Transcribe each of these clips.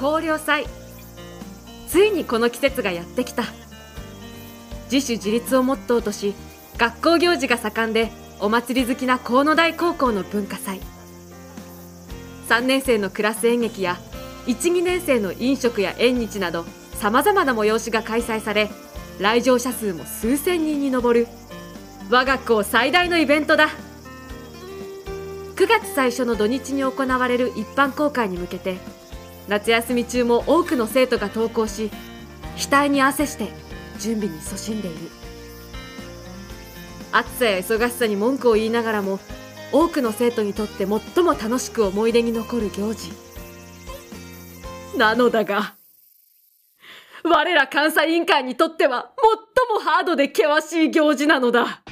高陵祭。ついにこの季節がやってきた。自主自立をモットーとし学校行事が盛んでお祭り好きな河野台高校の文化祭。3年生のクラス演劇や12年生の飲食や縁日などさまざまな催しが開催され来場者数も数千人に上る。我が校最大のイベントだ。9月最初の土日に行われる一般公開に向けて夏休み中も多くの生徒が登校し額に汗して準備に勤しんでいる。暑さや忙しさに文句を言いながらも多くの生徒にとって最も楽しく思い出に残る行事。なのだが我ら監査委員会にとっては最もハードで険しい行事なのだ。あーま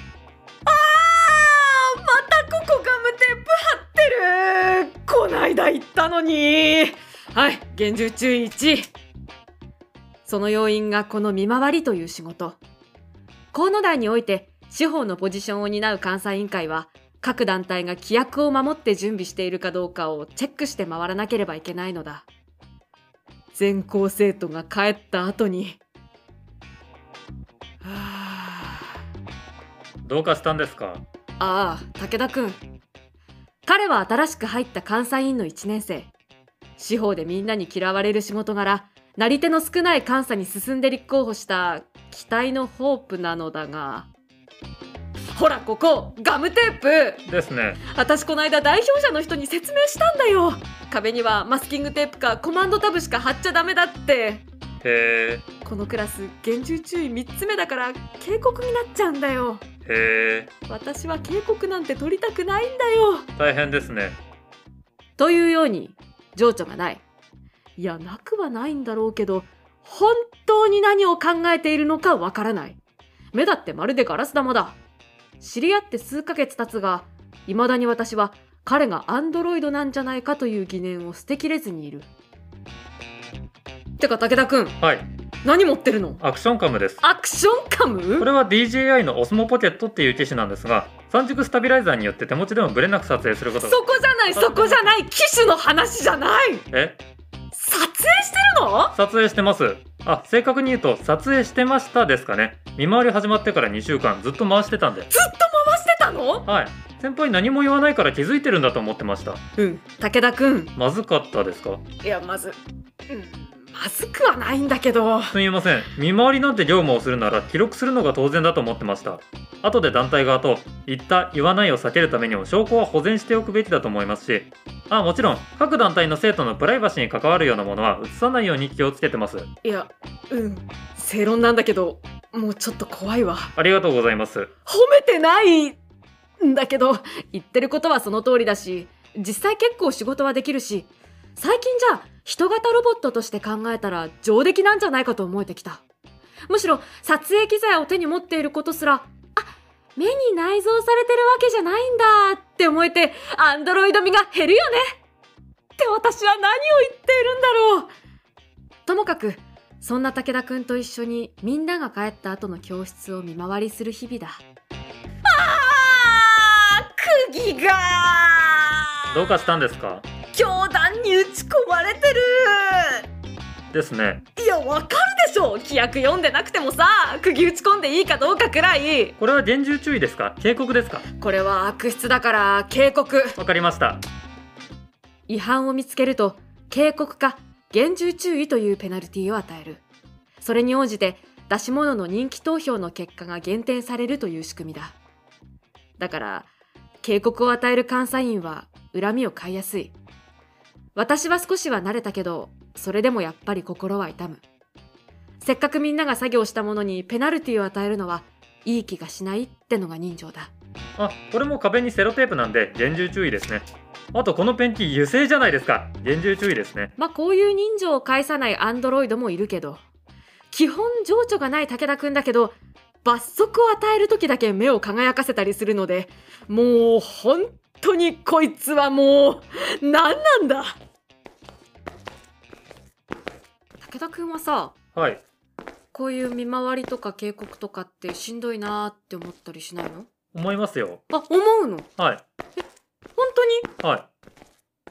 たここガムテープ貼ってる。こないだ言ったのに。はい厳重注意1その要因がこの見回りという仕事。河野台において司法のポジションを担う監査委員会は各団体が規約を守って準備しているかどうかをチェックして回らなければいけないのだ。全校生徒が帰った後に。はあ。どうかしたんですか？ああ武田君。彼は新しく入った監査委員の1年生司法でみんなに嫌われる仕事柄なり手の少ない監査に進んで立候補した期待のホープなのだが。ほらここガムテープ。ですね。私この間代表者の人に説明したんだよ。壁にはマスキングテープかコマンドタブしか貼っちゃダメだって。へえこのクラス厳重注意3つ目だから警告になっちゃうんだよ。へえ私は警告なんて取りたくないんだよ。大変ですね。というように情緒がない。いやなくはないんだろうけど本当に何を考えているのかわからない。目だってまるでガラス玉だ。知り合って数ヶ月経つが未だに私は彼がアンドロイドなんじゃないかという疑念を捨てきれずにいる。てか武田くんはい。何持ってるの？アクションカムです。アクションカム？これは DJI の Osmo ポケットっていう機種なんですが三軸スタビライザーによって手持ちでもブレなく撮影することがそこじゃないそこじゃない機種の話じゃない。え？撮影してるの？撮影してます。あ正確に言うと撮影してましたですかね。見回り始まってから2週間ずっと回してたんで。ずっと回してたの？はい。先輩何も言わないから気づいてるんだと思ってました。うん。武田くんまずかったですか？いやまず。うんまずくはないんだけど。すみません。見回りなんて業務をするなら記録するのが当然だと思ってました。後で団体側と言った言わないを避けるためにも証拠は保全しておくべきだと思いますしあもちろん各団体の生徒のプライバシーに関わるようなものは映さないように気をつけてます。いやうん。正論なんだけどもうちょっと怖いわ。ありがとうございます。褒めてないんだけど言ってることはその通りだし実際結構仕事はできるし最近じゃ人型ロボットとして考えたら上出来なんじゃないかと思えてきた。むしろ撮影機材を手に持っていることすらあ目に内蔵されてるわけじゃないんだって思えてアンドロイド味が減るよね。って私は何を言っているんだろう。ともかくそんな武田くんと一緒にみんなが帰った後の教室を見回りする日々だ。あー釘がどうかしたんですか？教団に打ち込まれてる。ですね。いやわかるでしょ。規約読んでなくてもさ釘打ち込んでいいかどうかくらい。これは厳重注意ですか？警告ですか？これは悪質だから警告。わかりました。違反を見つけると警告か厳重注意というペナルティを与える。それに応じて出し物の人気投票の結果が減点されるという仕組みだ。だから警告を与える監査員は恨みを買いやすい私は少しは慣れたけどそれでもやっぱり心は痛む。せっかくみんなが作業したものにペナルティを与えるのはいい気がしないってのが人情だ。あこれも壁にセロテープなんで厳重注意ですね。あとこのペンキ油性じゃないですか。厳重注意ですね。まあこういう人情を返さないアンドロイドもいるけど基本情緒がない武田くんだけど罰則を与える時だけ目を輝かせたりするのでもう本当にこいつはもう何なんだ武田くんはさはい。こういう見回りとか警告とかってしんどいなーって思ったりしないの？思いますよ。あ思うの？はい。本当に？はい。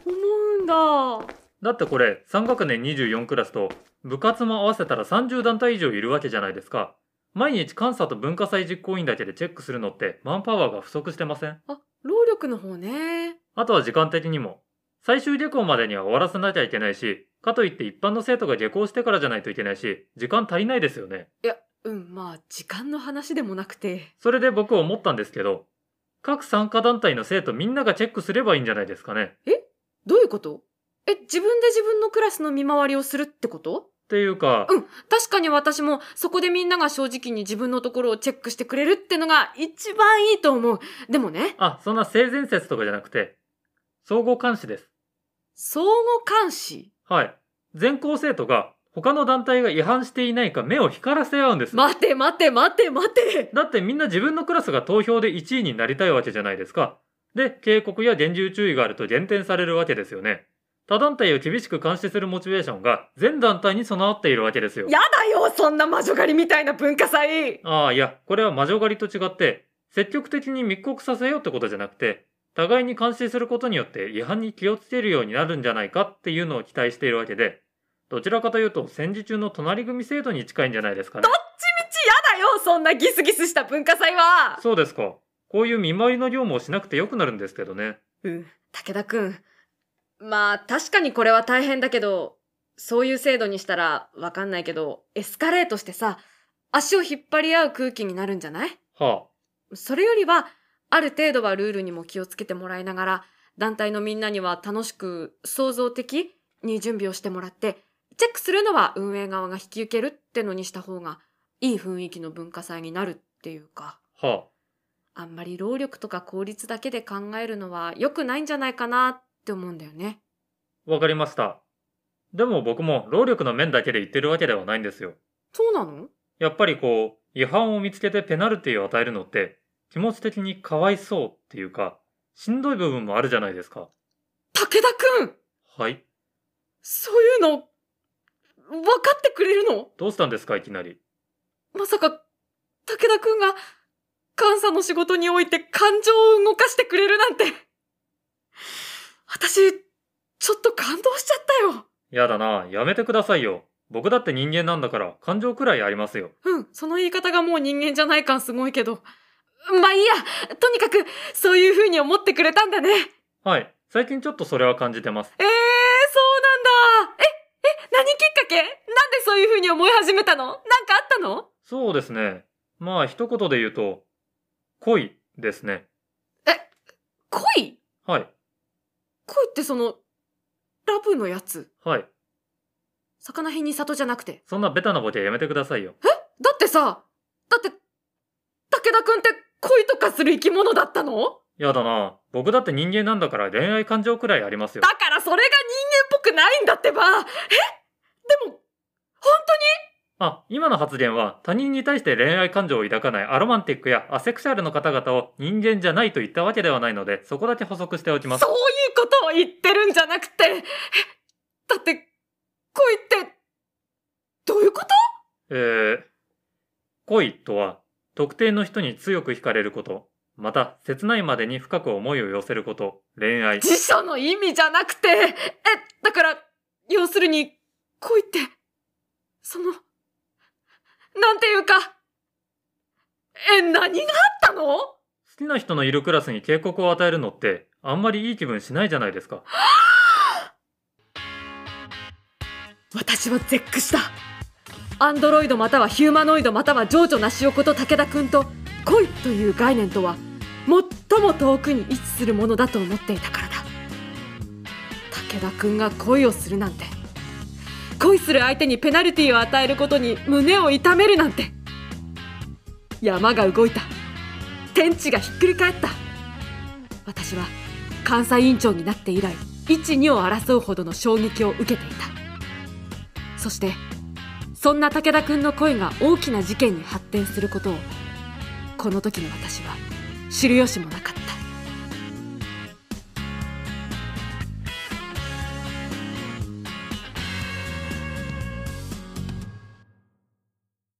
思うんだ。だってこれ3学年24クラスと部活も合わせたら30団体以上いるわけじゃないですか。毎日監査と文化祭実行委員だけでチェックするのってマンパワーが不足してません？あ労力の方ね。あとは時間的にも。最終下校までには終わらせなきゃいけないしかといって一般の生徒が下校してからじゃないといけないし時間足りないですよね。いやうんまあ時間の話でもなくて。それで僕思ったんですけど各参加団体の生徒みんながチェックすればいいんじゃないですかね。どういうこと？え自分で自分のクラスの見回りをするってこと？っていうか、うん確かに私もそこでみんなが正直に自分のところをチェックしてくれるってのが一番いいと思う。でもね。あそんな性善説とかじゃなくて総合監視です。相互監視？はい全校生徒が他の団体が違反していないか目を光らせ合うんです待て待て待て待てだってみんな自分のクラスが投票で1位になりたいわけじゃないですか。で、警告や厳重注意があると減点されるわけですよね。他団体を厳しく監視するモチベーションが全団体に備わっているわけですよ。やだよそんな魔女狩りみたいな文化祭ああ、いや、これは魔女狩りと違って、積極的に密告させようってことじゃなくて、互いに監視することによって違反に気をつけるようになるんじゃないかっていうのを期待しているわけで、どちらかというと戦時中の隣組制度に近いんじゃないですかね。ちみちやだよそんなギスギスした文化祭はそうですか。こういう見回りの業務をしなくてよくなるんですけどね。うん武田くんまあ確かにこれは大変だけどそういう制度にしたらわかんないけどエスカレートしてさ足を引っ張り合う空気になるんじゃない？はそれよりはある程度はルールにも気をつけてもらいながら団体のみんなには楽しく創造的に準備をしてもらってチェックするのは運営側が引き受けるってのにした方がいい雰囲気の文化祭になるっていうかあ、はあ。あんまり労力とか効率だけで考えるのは良くないんじゃないかなって思うんだよね。わかりました。でも僕も労力の面だけで言ってるわけではないんですよ。そうなの？やっぱりこう、違反を見つけてペナルティを与えるのって、気持ち的にかわいそうっていうか、しんどい部分もあるじゃないですか。武田くんはい。そういうの、分かってくれるの？どうしたんですかいきなり。まさか、武田くんが、監査の仕事において感情を動かしてくれるなんて。私、ちょっと感動しちゃったよ。やだな、やめてくださいよ。僕だって人間なんだから、感情くらいありますよ。うん、その言い方がもう人間じゃない感すごいけど。まあいいや、とにかく、そういう風に思ってくれたんだね。はい。最近ちょっとそれは感じてます。ええー、そうなんだ。え、え、何きっかけ？なんでそういう風に思い始めたの？なんかあったの？そうですね。まあ一言で言うと、恋ですね。恋？はい。恋ってその、ラブのやつ？はい。魚辺に里じゃなくて？そんなベタなボケやめてくださいよ。だってさ、だって、武田くんって恋とかする生き物だったの？やだな。僕だって人間なんだから恋愛感情くらいありますよ。だ。からそれが人間っぽくないんだってば。え？でも、本あ、今の発言は他人に対して恋愛感情を抱かないアロマンティックやアセクシャルの方々を人間じゃないと言ったわけではないので、そこだけ補足しておきます。当にそういうことを言ってるんじゃなくて、え？だって、恋って、どういうこと？えー、恋とは特定の人に強く惹かれること、また切ないまでに深く思いを寄せること、恋愛。辞書の意味じゃなくて、え、だから、要するに、恋って、その、なんていうか、え、何があったの？好きな人のいるクラスに警告を与えるのって、あんまりいい気分しないじゃないですか。私は絶句した。アンドロイドまたはヒューマノイドまたは情緒なしおこと武田くんと恋という概念とは最も遠くに位置するものだと思っていたからだ。武田くんが恋をするなんて。恋する相手にペナルティーを与えることに胸を痛めるなんて。山が動いた。天地がひっくり返った。私は監査委員長になって以来12を争うほどの衝撃を受けていた。そしてそんな武田くんの恋が大きな事件に発展することをこの時の私は知る由もなかった。